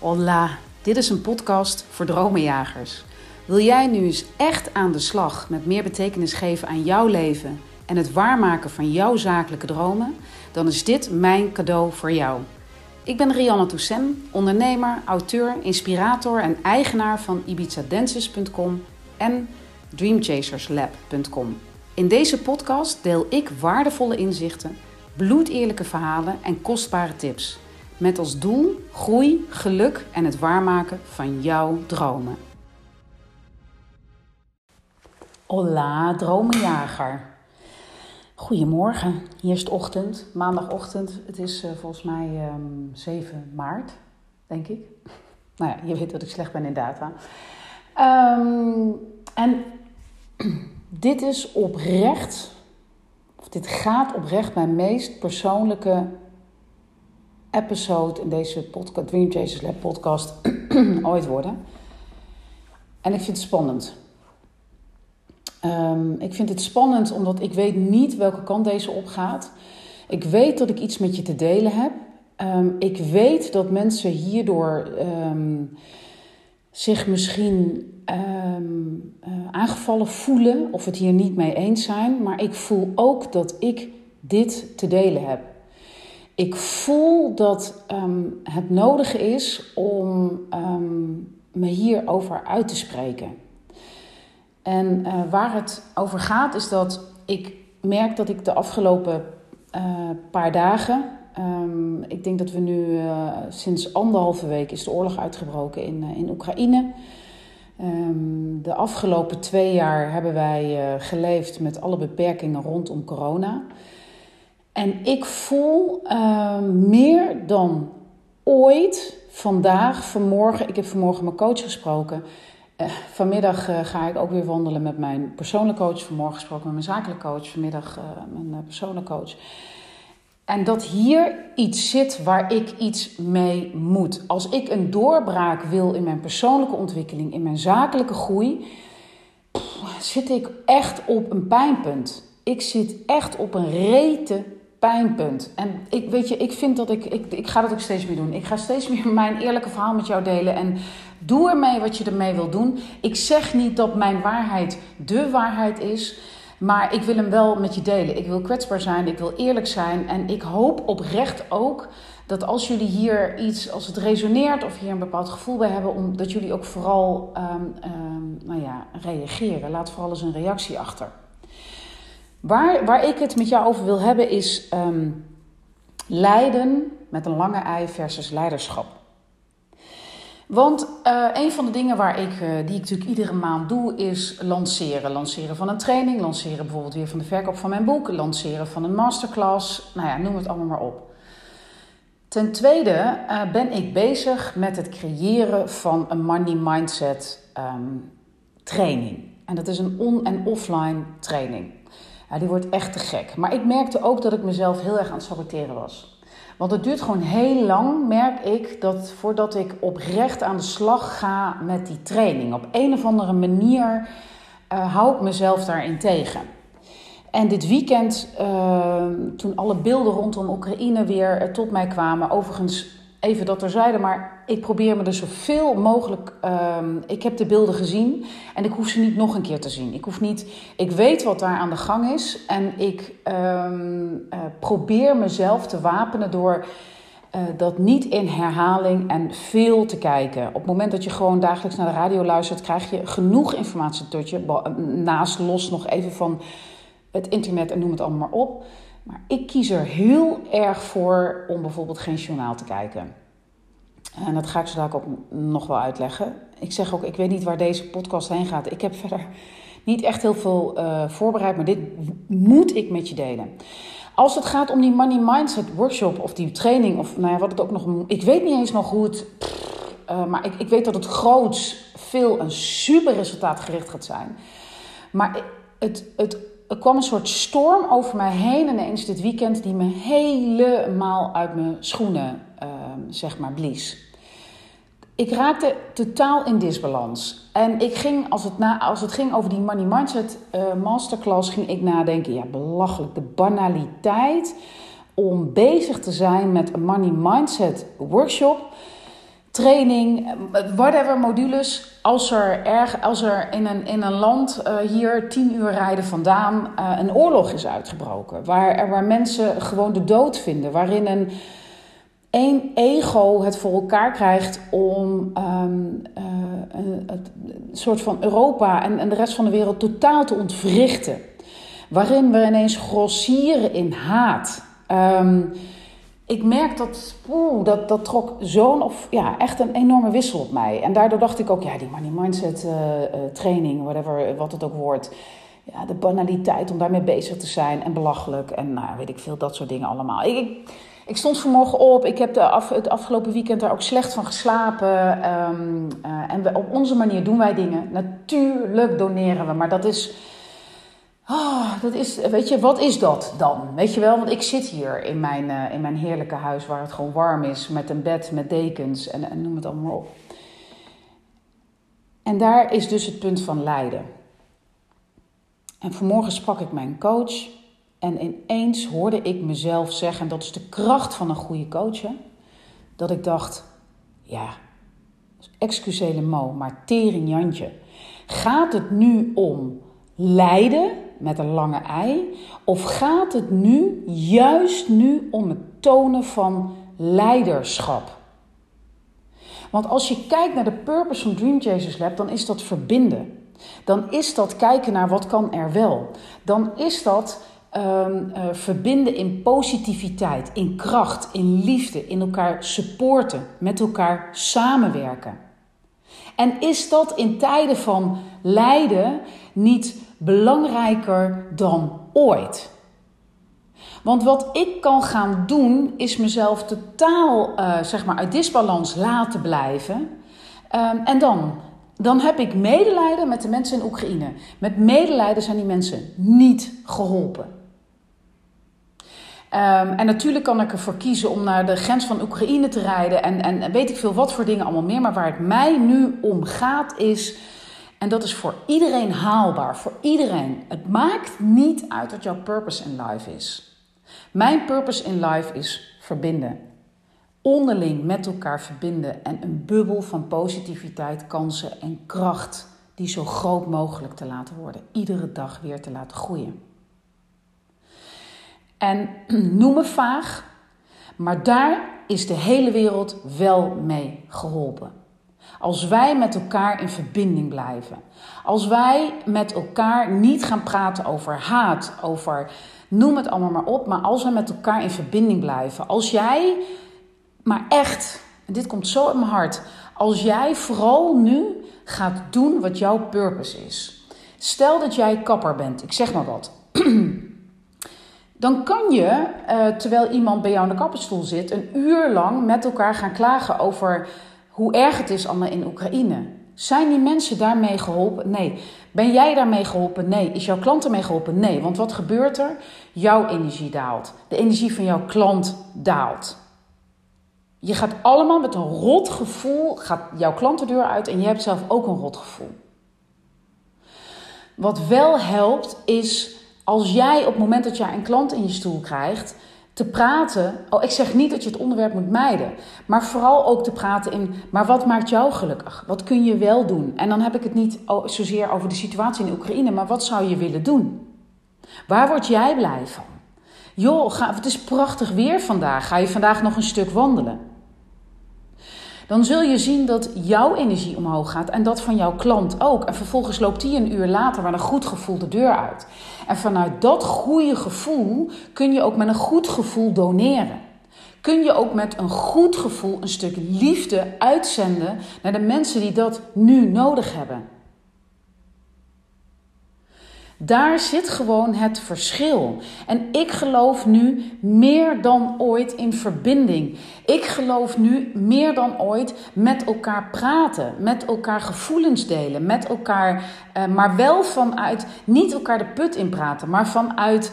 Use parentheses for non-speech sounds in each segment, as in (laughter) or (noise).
Hola, dit is een podcast voor dromenjagers. Wil jij nu eens echt aan de slag met meer betekenis geven aan jouw leven en het waarmaken van jouw zakelijke dromen? Dan is dit mijn cadeau voor jou. Ik ben Rianne Toussaint, ondernemer, auteur, inspirator en eigenaar van ibizadances.com en dreamchaserslab.com. In deze podcast deel ik waardevolle inzichten, bloedeerlijke verhalen en kostbare tips. Met als doel groei, geluk en het waarmaken van jouw dromen. Hola, dromenjager. Goedemorgen, hier is het ochtend, maandagochtend. Het is uh, volgens mij um, 7 maart, denk ik. (laughs) Nou ja, je weet dat ik slecht ben in data. Um, en (clears throat) dit is oprecht, of dit gaat oprecht mijn meest persoonlijke episode in deze podcast, Dream Chasers Lab podcast (clears throat) ooit worden. En ik vind het spannend. Um, ik vind het spannend omdat ik weet niet welke kant deze opgaat. Ik weet dat ik iets met je te delen heb. Um, ik weet dat mensen hierdoor um, zich misschien uh, aangevallen voelen of het hier niet mee eens zijn. Maar ik voel ook dat ik dit te delen heb. Ik voel dat um, het nodig is om um, me hierover uit te spreken. En uh, waar het over gaat is dat ik merk dat ik de afgelopen uh, paar dagen, um, ik denk dat we nu uh, sinds anderhalve week is de oorlog uitgebroken in, in Oekraïne. de afgelopen twee jaar hebben wij geleefd met alle beperkingen rondom corona. En ik voel uh, meer dan ooit vandaag, vanmorgen. Ik heb vanmorgen mijn coach gesproken. Uh, vanmiddag uh, ga ik ook weer wandelen met mijn persoonlijke coach. Vanmorgen gesproken met mijn zakelijke coach. Vanmiddag uh, mijn persoonlijke coach. En dat hier iets zit waar ik iets mee moet. Als ik een doorbraak wil in mijn persoonlijke ontwikkeling, in mijn zakelijke groei, zit ik echt op een pijnpunt. Ik zit echt op een rete pijnpunt. En ik weet je, ik vind dat ik, ik, ik ga dat ook steeds meer doen. Ik ga steeds meer (laughs) mijn eerlijke verhaal met jou delen. En doe ermee wat je ermee wil doen. Ik zeg niet dat mijn waarheid de waarheid is. Maar ik wil hem wel met je delen. Ik wil kwetsbaar zijn, ik wil eerlijk zijn. En ik hoop oprecht ook dat als jullie hier iets, als het resoneert of hier een bepaald gevoel bij hebben, om, dat jullie ook vooral um, um, nou ja, reageren. Laat vooral eens een reactie achter. Waar, waar ik het met jou over wil hebben is um, lijden met een lange ei versus leiderschap. Want uh, een van de dingen waar ik, uh, die ik natuurlijk iedere maand doe, is lanceren. Lanceren van een training, lanceren bijvoorbeeld weer van de verkoop van mijn boek, lanceren van een masterclass. Nou ja, noem het allemaal maar op. Ten tweede uh, ben ik bezig met het creëren van een money mindset um, training. En dat is een on- en offline training. Ja, die wordt echt te gek. Maar ik merkte ook dat ik mezelf heel erg aan het saboteren was. Want het duurt gewoon heel lang, merk ik, dat voordat ik oprecht aan de slag ga met die training. Op een of andere manier uh, hou ik mezelf daarin tegen. En dit weekend, uh, toen alle beelden rondom Oekraïne weer tot mij kwamen, overigens even dat terzijde, maar ik probeer me er zoveel mogelijk. Um, ik heb de beelden gezien en ik hoef ze niet nog een keer te zien. Ik hoef niet. Ik weet wat daar aan de gang is en ik um, uh, probeer mezelf te wapenen door. Uh, dat niet in herhaling en veel te kijken. Op het moment dat je gewoon dagelijks naar de radio luistert, krijg je genoeg informatie tot je. Naast los nog even van het internet en noem het allemaal maar op. Maar ik kies er heel erg voor om bijvoorbeeld geen journaal te kijken. En dat ga ik zo ook nog wel uitleggen. Ik zeg ook, ik weet niet waar deze podcast heen gaat. Ik heb verder niet echt heel veel uh, voorbereid, maar dit moet ik met je delen. Als het gaat om die Money Mindset workshop of die training, of nou ja, wat het ook nog. Ik weet niet eens nog hoe het. Uh, maar ik, ik weet dat het groots, veel een super resultaatgericht gaat zijn. Maar het, het er kwam een soort storm over mij heen ineens dit weekend die me helemaal uit mijn schoenen zeg maar blies. Ik raakte totaal in disbalans. En ik ging, als het, na, als het ging over die Money Mindset uh, Masterclass, ging ik nadenken, ja belachelijk, de banaliteit om bezig te zijn met een Money Mindset workshop training, whatever modules. Als er, erg, als er in, een, in een land uh, hier tien uur rijden vandaan uh, een oorlog is uitgebroken. Waar, waar mensen gewoon de dood vinden. Waarin een één ego het voor elkaar krijgt om um, een, soort van Europa en, en de rest van de wereld totaal te ontwrichten. Waarin we ineens grossieren in haat. Um, ik merk dat, oeh, dat, dat trok zo'n, of ja, echt een enorme wissel op mij. En daardoor dacht ik ook, ja, die money mindset uh, training, whatever, wat het ook wordt. Ja, de banaliteit om daarmee bezig te zijn en belachelijk en nou, weet ik veel, dat soort dingen allemaal. Ik, ik stond vanmorgen op, ik heb de het afgelopen weekend daar ook slecht van geslapen. Um, uh, en op onze manier doen wij dingen. Natuurlijk doneren we, maar dat is Oh, dat is, weet je, wat is dat dan? Weet je wel, want ik zit hier in mijn, uh, in mijn heerlijke huis waar het gewoon warm is, met een bed, met dekens en, en noem het allemaal op. En daar is dus het punt van lijden. En vanmorgen sprak ik mijn coach en ineens hoorde ik mezelf zeggen, en dat is de kracht van een goede coach, dat ik dacht, ja, excuseer le mot, maar tering Jantje, gaat het nu om lijden met een lange ei? Of gaat het nu, juist nu, om het tonen van leiderschap? Want als je kijkt naar de purpose van Dream Chasers Lab, dan is dat verbinden. Dan is dat kijken naar wat kan er wel. Dan is dat um, uh, verbinden in positiviteit, in kracht, in liefde, in elkaar supporten, met elkaar samenwerken. En is dat in tijden van lijden niet belangrijker dan ooit? Want wat ik kan gaan doen, is mezelf totaal uh, zeg maar uit disbalans laten blijven. Um, en dan? Dan heb ik medelijden met de mensen in Oekraïne. Met medelijden zijn die mensen niet geholpen. Um, en natuurlijk kan ik ervoor kiezen om naar de grens van Oekraïne te rijden en, en weet ik veel wat voor dingen allemaal meer. Maar waar het mij nu om gaat is, en dat is voor iedereen haalbaar, voor iedereen. Het maakt niet uit wat jouw purpose in life is. Mijn purpose in life is verbinden. Onderling met elkaar verbinden en een bubbel van positiviteit, kansen en kracht die zo groot mogelijk te laten worden. Iedere dag weer te laten groeien. En (clears throat) noem me vaag, maar daar is de hele wereld wel mee geholpen. Als wij met elkaar in verbinding blijven. Als wij met elkaar niet gaan praten over haat, over noem het allemaal maar op, maar als we met elkaar in verbinding blijven. Als jij, maar echt, en dit komt zo in mijn hart, als jij vooral nu gaat doen wat jouw purpose is. Stel dat jij kapper bent, ik zeg maar wat. (clears throat) Dan kan je, uh, terwijl iemand bij jou in de kapperstoel zit, een uur lang met elkaar gaan klagen over hoe erg het is allemaal in Oekraïne. Zijn die mensen daarmee geholpen? Nee. Ben jij daarmee geholpen? Nee. Is jouw klant ermee geholpen? Nee. Want wat gebeurt er? Jouw energie daalt. De energie van jouw klant daalt. Je gaat allemaal met een rot gevoel, gaat jouw klant de deur uit en je hebt zelf ook een rot gevoel. Wat wel helpt is als jij op het moment dat jij een klant in je stoel krijgt, te praten. Oh, ik zeg niet dat je het onderwerp moet mijden, maar vooral ook te praten in. Maar wat maakt jou gelukkig? Wat kun je wel doen? En dan heb ik het niet zozeer over de situatie in Oekraïne, maar wat zou je willen doen? Waar word jij blij van? Joh, het is prachtig weer vandaag. Ga je vandaag nog een stuk wandelen? dan zul je zien dat jouw energie omhoog gaat en dat van jouw klant ook. En vervolgens loopt die een uur later met een goed gevoel de deur uit. En vanuit dat goede gevoel kun je ook met een goed gevoel doneren. Kun je ook met een goed gevoel een stuk liefde uitzenden naar de mensen die dat nu nodig hebben. Daar zit gewoon het verschil. En ik geloof nu meer dan ooit in verbinding. Ik geloof nu meer dan ooit met elkaar praten, met elkaar gevoelens delen, met elkaar, uh, maar wel vanuit niet elkaar de put in praten, maar vanuit,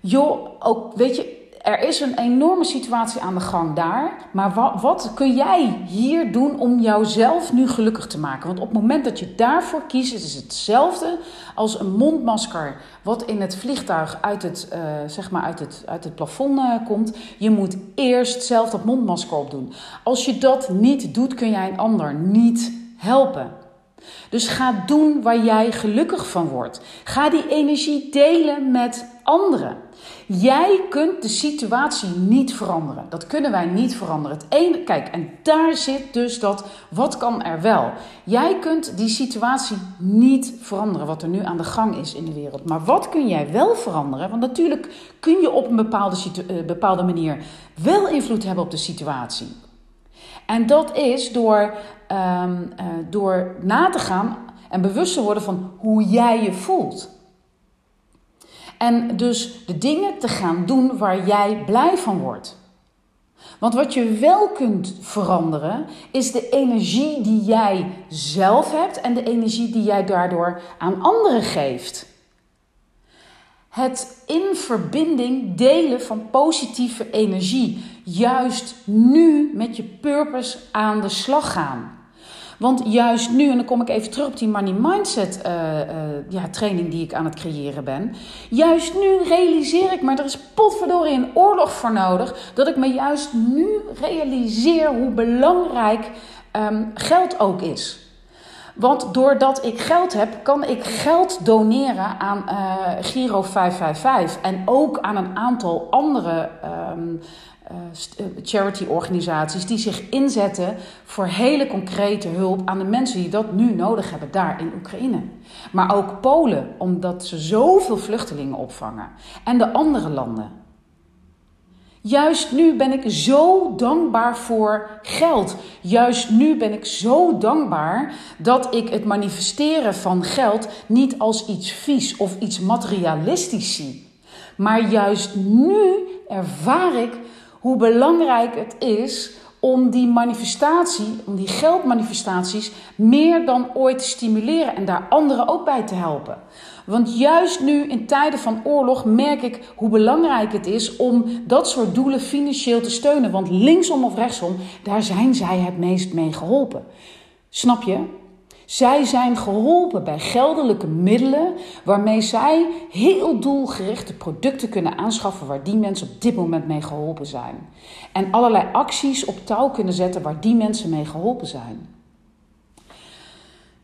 joh, ook weet je, er is een enorme situatie aan de gang daar. Maar wat, wat, kun jij hier doen om jouzelf nu gelukkig te maken? Want op het moment dat je daarvoor kiest, is het hetzelfde als een mondmasker. Wat in het vliegtuig uit het, uh, zeg maar uit het, uit het plafond uh, komt. Je moet eerst zelf dat mondmasker opdoen. Als je dat niet doet, kun jij een ander niet helpen. Dus ga doen waar jij gelukkig van wordt. Ga die energie delen met anderen. Jij kunt de situatie niet veranderen. Dat kunnen wij niet veranderen. Het ene, kijk, en daar zit dus dat, wat kan er wel? Jij kunt die situatie niet veranderen, wat er nu aan de gang is in de wereld. Maar wat kun jij wel veranderen? Want natuurlijk kun je op een bepaalde, uh, bepaalde manier wel invloed hebben op de situatie. En dat is door, um, uh, door na te gaan en bewust te worden van hoe jij je voelt. En dus de dingen te gaan doen waar jij blij van wordt. Want wat je wel kunt veranderen, is de energie die jij zelf hebt en de energie die jij daardoor aan anderen geeft. Het in verbinding delen van positieve energie. Juist nu met je purpose aan de slag gaan. Want juist nu, en dan kom ik even terug op die money mindset uh, ja, training die ik aan het creëren ben. Juist nu realiseer ik, maar er is potverdorie een oorlog voor nodig, dat ik me juist nu realiseer hoe belangrijk um, geld ook is. Want doordat ik geld heb, kan ik geld doneren aan uh, Giro 555 en ook aan een aantal andere uh, charity-organisaties die zich inzetten voor hele concrete hulp aan de mensen die dat nu nodig hebben daar in Oekraïne. Maar ook Polen, omdat ze zoveel vluchtelingen opvangen. En de andere landen. Juist nu ben ik zo dankbaar voor geld. Juist nu ben ik zo dankbaar dat ik het manifesteren van geld niet als iets vies of iets materialistisch zie. Maar juist nu ervaar ik hoe belangrijk het is om die manifestatie, om die geldmanifestaties meer dan ooit te stimuleren en daar anderen ook bij te helpen. Want juist nu in tijden van oorlog merk ik hoe belangrijk het is om dat soort doelen financieel te steunen. Want linksom of rechtsom, daar zijn zij het meest mee geholpen. Snap je? Zij zijn geholpen bij geldelijke middelen waarmee zij heel doelgerichte producten kunnen aanschaffen waar die mensen op dit moment mee geholpen zijn. En allerlei acties op touw kunnen zetten waar die mensen mee geholpen zijn.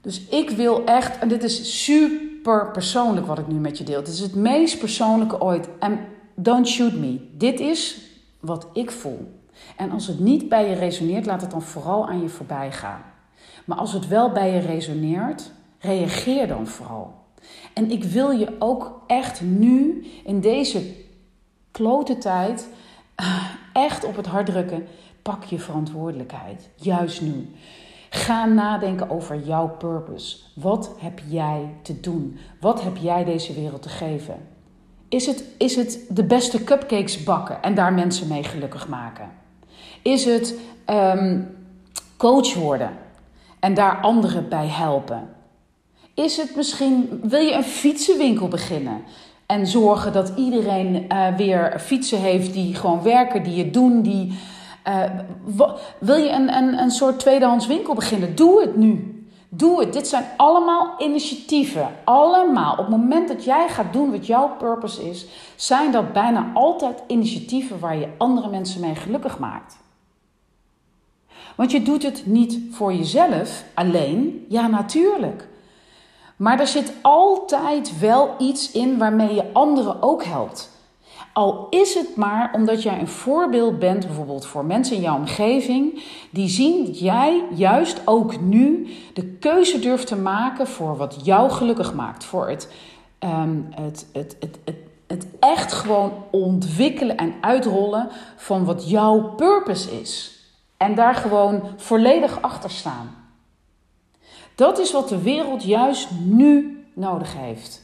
Dus ik wil echt, en dit is super persoonlijk wat ik nu met je deel. Het is het meest persoonlijke ooit. En don't shoot me. Dit is wat ik voel. En als het niet bij je resoneert, laat het dan vooral aan je voorbij gaan. Maar als het wel bij je resoneert, reageer dan vooral. En ik wil je ook echt nu, in deze klote tijd, echt op het hart drukken. Pak je verantwoordelijkheid. Juist nu. Ga nadenken over jouw purpose. Wat heb jij te doen? Wat heb jij deze wereld te geven? Is het, is het de beste cupcakes bakken en daar mensen mee gelukkig maken? Is het um, coach worden en daar anderen bij helpen? Is het misschien, wil je een fietsenwinkel beginnen en zorgen dat iedereen uh, weer fietsen heeft die gewoon werken, die het doen, die. Uh, wil je een, een, een soort tweedehands winkel beginnen? Doe het nu. Doe het. Dit zijn allemaal initiatieven. Allemaal. Op het moment dat jij gaat doen wat jouw purpose is, zijn dat bijna altijd initiatieven waar je andere mensen mee gelukkig maakt. Want je doet het niet voor jezelf alleen. Ja, natuurlijk. Maar er zit altijd wel iets in waarmee je anderen ook helpt. Al is het maar omdat jij een voorbeeld bent, bijvoorbeeld voor mensen in jouw omgeving, die zien dat jij juist ook nu de keuze durft te maken voor wat jou gelukkig maakt. Voor het, het, het, het, het, het echt gewoon ontwikkelen en uitrollen van wat jouw purpose is. En daar gewoon volledig achter staan. Dat is wat de wereld juist nu nodig heeft.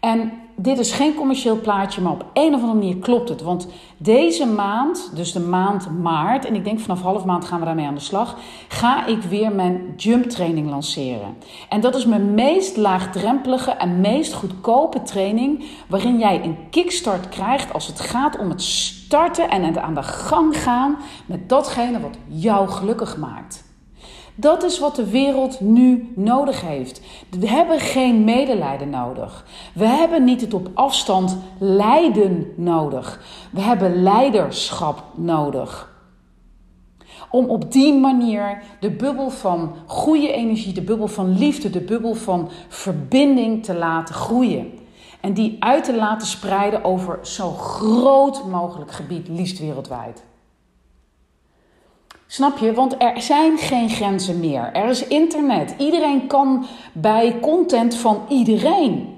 En dit is geen commercieel plaatje, maar op een of andere manier klopt het. Want deze maand, dus de maand maart, en ik denk vanaf half maand gaan we daarmee aan de slag, ga ik weer mijn jump training lanceren. En dat is mijn meest laagdrempelige en meest goedkope training, waarin jij een kickstart krijgt als het gaat om het starten en het aan de gang gaan met datgene wat jou gelukkig maakt. Dat is wat de wereld nu nodig heeft. We hebben geen medelijden nodig. We hebben niet het op afstand lijden nodig. We hebben leiderschap nodig. Om op die manier de bubbel van goede energie, de bubbel van liefde, de bubbel van verbinding te laten groeien. En die uit te laten spreiden over zo groot mogelijk gebied, liefst wereldwijd. Snap je? Want er zijn geen grenzen meer. Er is internet. Iedereen kan bij content van iedereen.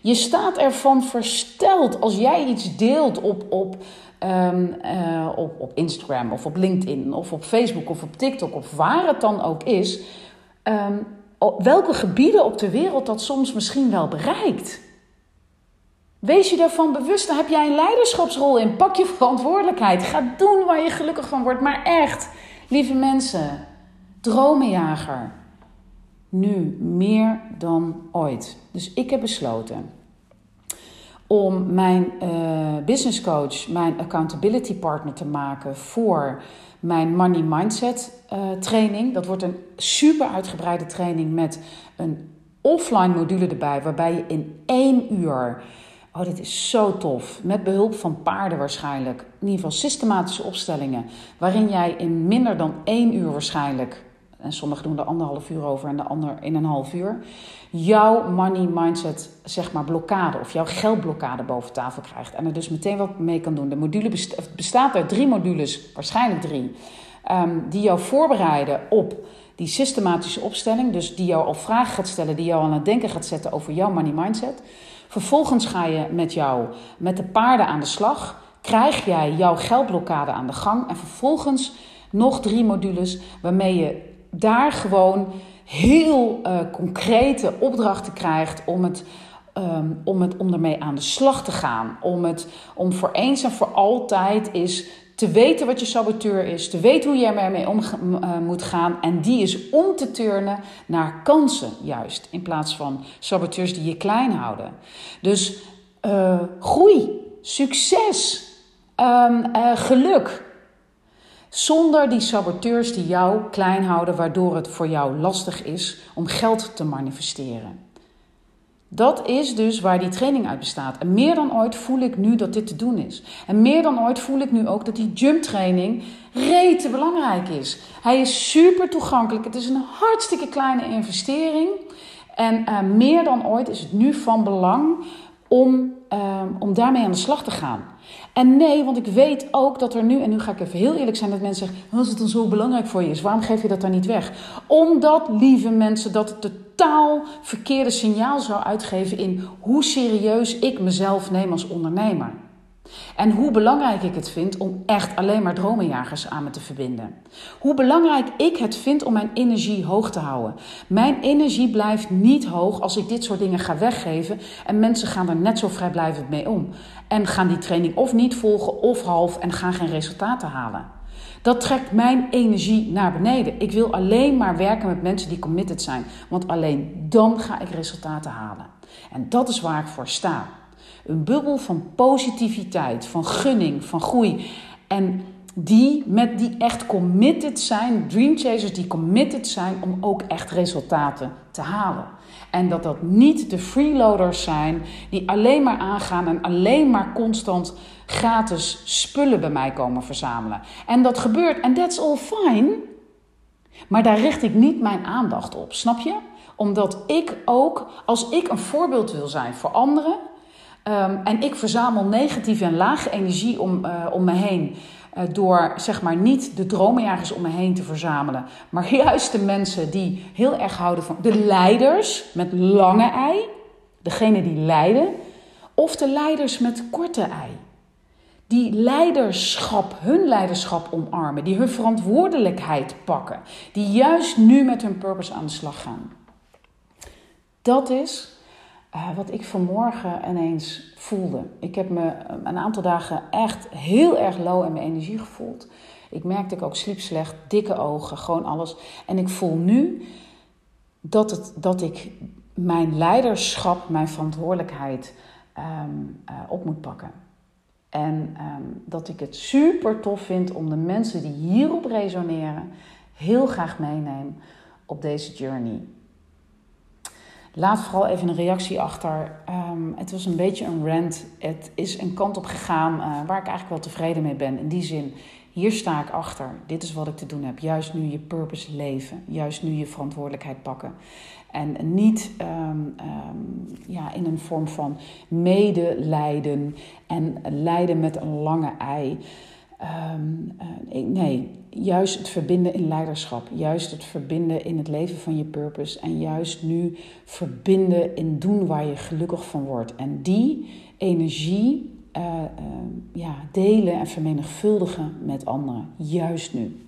Je staat ervan versteld als jij iets deelt op, op, ehm, eh, op, op Instagram of op LinkedIn of op Facebook of op TikTok of waar het dan ook is. Um, welke gebieden op de wereld dat soms misschien wel bereikt. Wees je daarvan bewust, dan heb jij een leiderschapsrol in. Pak je verantwoordelijkheid. Ga doen waar je gelukkig van wordt. Maar echt, lieve mensen, dromenjager. Nu meer dan ooit. Dus ik heb besloten om mijn uh, business coach, mijn accountability partner te maken voor mijn money mindset uh, training. Dat wordt een super uitgebreide training met een offline module erbij, waarbij je in één uur Oh, dit is zo tof. Met behulp van paarden waarschijnlijk. In ieder geval systematische opstellingen. Waarin jij in minder dan één uur waarschijnlijk. En sommigen doen er anderhalf uur over en de ander in een half uur. Jouw money mindset, zeg maar, blokkade of jouw geldblokkade boven tafel krijgt. En er dus meteen wat mee kan doen. De module bestaat uit drie modules, waarschijnlijk drie. Ehm, die jou voorbereiden op die systematische opstelling. Dus die jou al vragen gaat stellen, die jou aan het denken gaat zetten over jouw money mindset. Vervolgens ga je met jou, met de paarden aan de slag. Krijg jij jouw geldblokkade aan de gang. En vervolgens nog drie modules waarmee je daar gewoon heel uh, concrete opdrachten krijgt om het. Um, om, het, om ermee aan de slag te gaan. Om, het, om voor eens en voor altijd is te weten wat je saboteur is, te weten hoe je ermee om uh, moet gaan en die is om te turnen naar kansen juist, in plaats van saboteurs die je klein houden. Dus uh, groei, succes, um, uh, geluk. Zonder die saboteurs die jou klein houden, waardoor het voor jou lastig is om geld te manifesteren. Dat is dus waar die training uit bestaat. En meer dan ooit voel ik nu dat dit te doen is. En meer dan ooit voel ik nu ook dat die jump training rete belangrijk is. Hij is super toegankelijk. Het is een hartstikke kleine investering. En uh, meer dan ooit is het nu van belang om, uh, om daarmee aan de slag te gaan. En nee, want ik weet ook dat er nu, en nu ga ik even heel eerlijk zijn, dat mensen zeggen: als het dan zo belangrijk voor je is, waarom geef je dat dan niet weg? Omdat, lieve mensen, dat het totaal verkeerde signaal zou uitgeven in hoe serieus ik mezelf neem als ondernemer. En hoe belangrijk ik het vind om echt alleen maar dromenjagers aan me te verbinden. Hoe belangrijk ik het vind om mijn energie hoog te houden. Mijn energie blijft niet hoog als ik dit soort dingen ga weggeven en mensen gaan er net zo vrijblijvend mee om. En gaan die training of niet volgen of half en gaan geen resultaten halen. Dat trekt mijn energie naar beneden. Ik wil alleen maar werken met mensen die committed zijn, want alleen dan ga ik resultaten halen. En dat is waar ik voor sta. Een bubbel van positiviteit, van gunning, van groei. En die met die echt committed zijn, dream chasers die committed zijn om ook echt resultaten te halen. En dat dat niet de freeloaders zijn die alleen maar aangaan en alleen maar constant gratis spullen bij mij komen verzamelen. En dat gebeurt en that's all fine. Maar daar richt ik niet mijn aandacht op, snap je? Omdat ik ook, als ik een voorbeeld wil zijn voor anderen, um, en ik verzamel negatieve en lage energie om, uh, om me heen. Uh, door zeg maar niet de dromenjagers om me heen te verzamelen, maar (laughs) juist de mensen die heel erg houden van de leiders met lange ei, degene die leiden, of de leiders met korte ei. Die leiderschap, hun leiderschap omarmen, die hun verantwoordelijkheid pakken, die juist nu met hun purpose aan de slag gaan. Dat is uh, wat ik vanmorgen ineens voelde. Ik heb me een aantal dagen echt heel erg low in mijn energie gevoeld. Ik merkte ik ook sliep slecht, dikke ogen, gewoon alles. En ik voel nu dat, het, dat ik mijn leiderschap, mijn verantwoordelijkheid um, uh, op moet pakken. En um, dat ik het super tof vind om de mensen die hierop resoneren heel graag meeneem op deze journey. Laat vooral even een reactie achter. Um, het was een beetje een rant. Het is een kant op gegaan uh, waar ik eigenlijk wel tevreden mee ben. In die zin, hier sta ik achter. Dit is wat ik te doen heb. Juist nu je purpose leven. Juist nu je verantwoordelijkheid pakken. En niet um, um, ja, in een vorm van medelijden en lijden met een lange ei. Um, uh, nee, juist het verbinden in leiderschap. Juist het verbinden in het leven van je purpose. En juist nu verbinden in doen waar je gelukkig van wordt. En die energie uh, uh, ja, delen en vermenigvuldigen met anderen. Juist nu.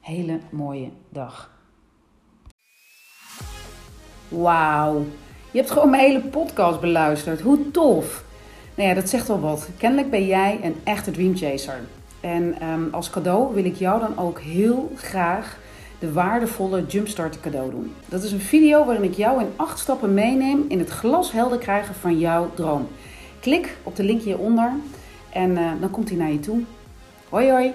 Hele mooie dag. Wauw. Je hebt gewoon mijn hele podcast beluisterd. Hoe tof. Nou ja, dat zegt wel wat. Kennelijk ben jij een echte dreamchaser. En um, als cadeau wil ik jou dan ook heel graag de waardevolle Jumpstart cadeau doen. Dat is een video waarin ik jou in acht stappen meeneem in het glashelder krijgen van jouw droom. Klik op de link hieronder en uh, dan komt hij naar je toe. Hoi hoi!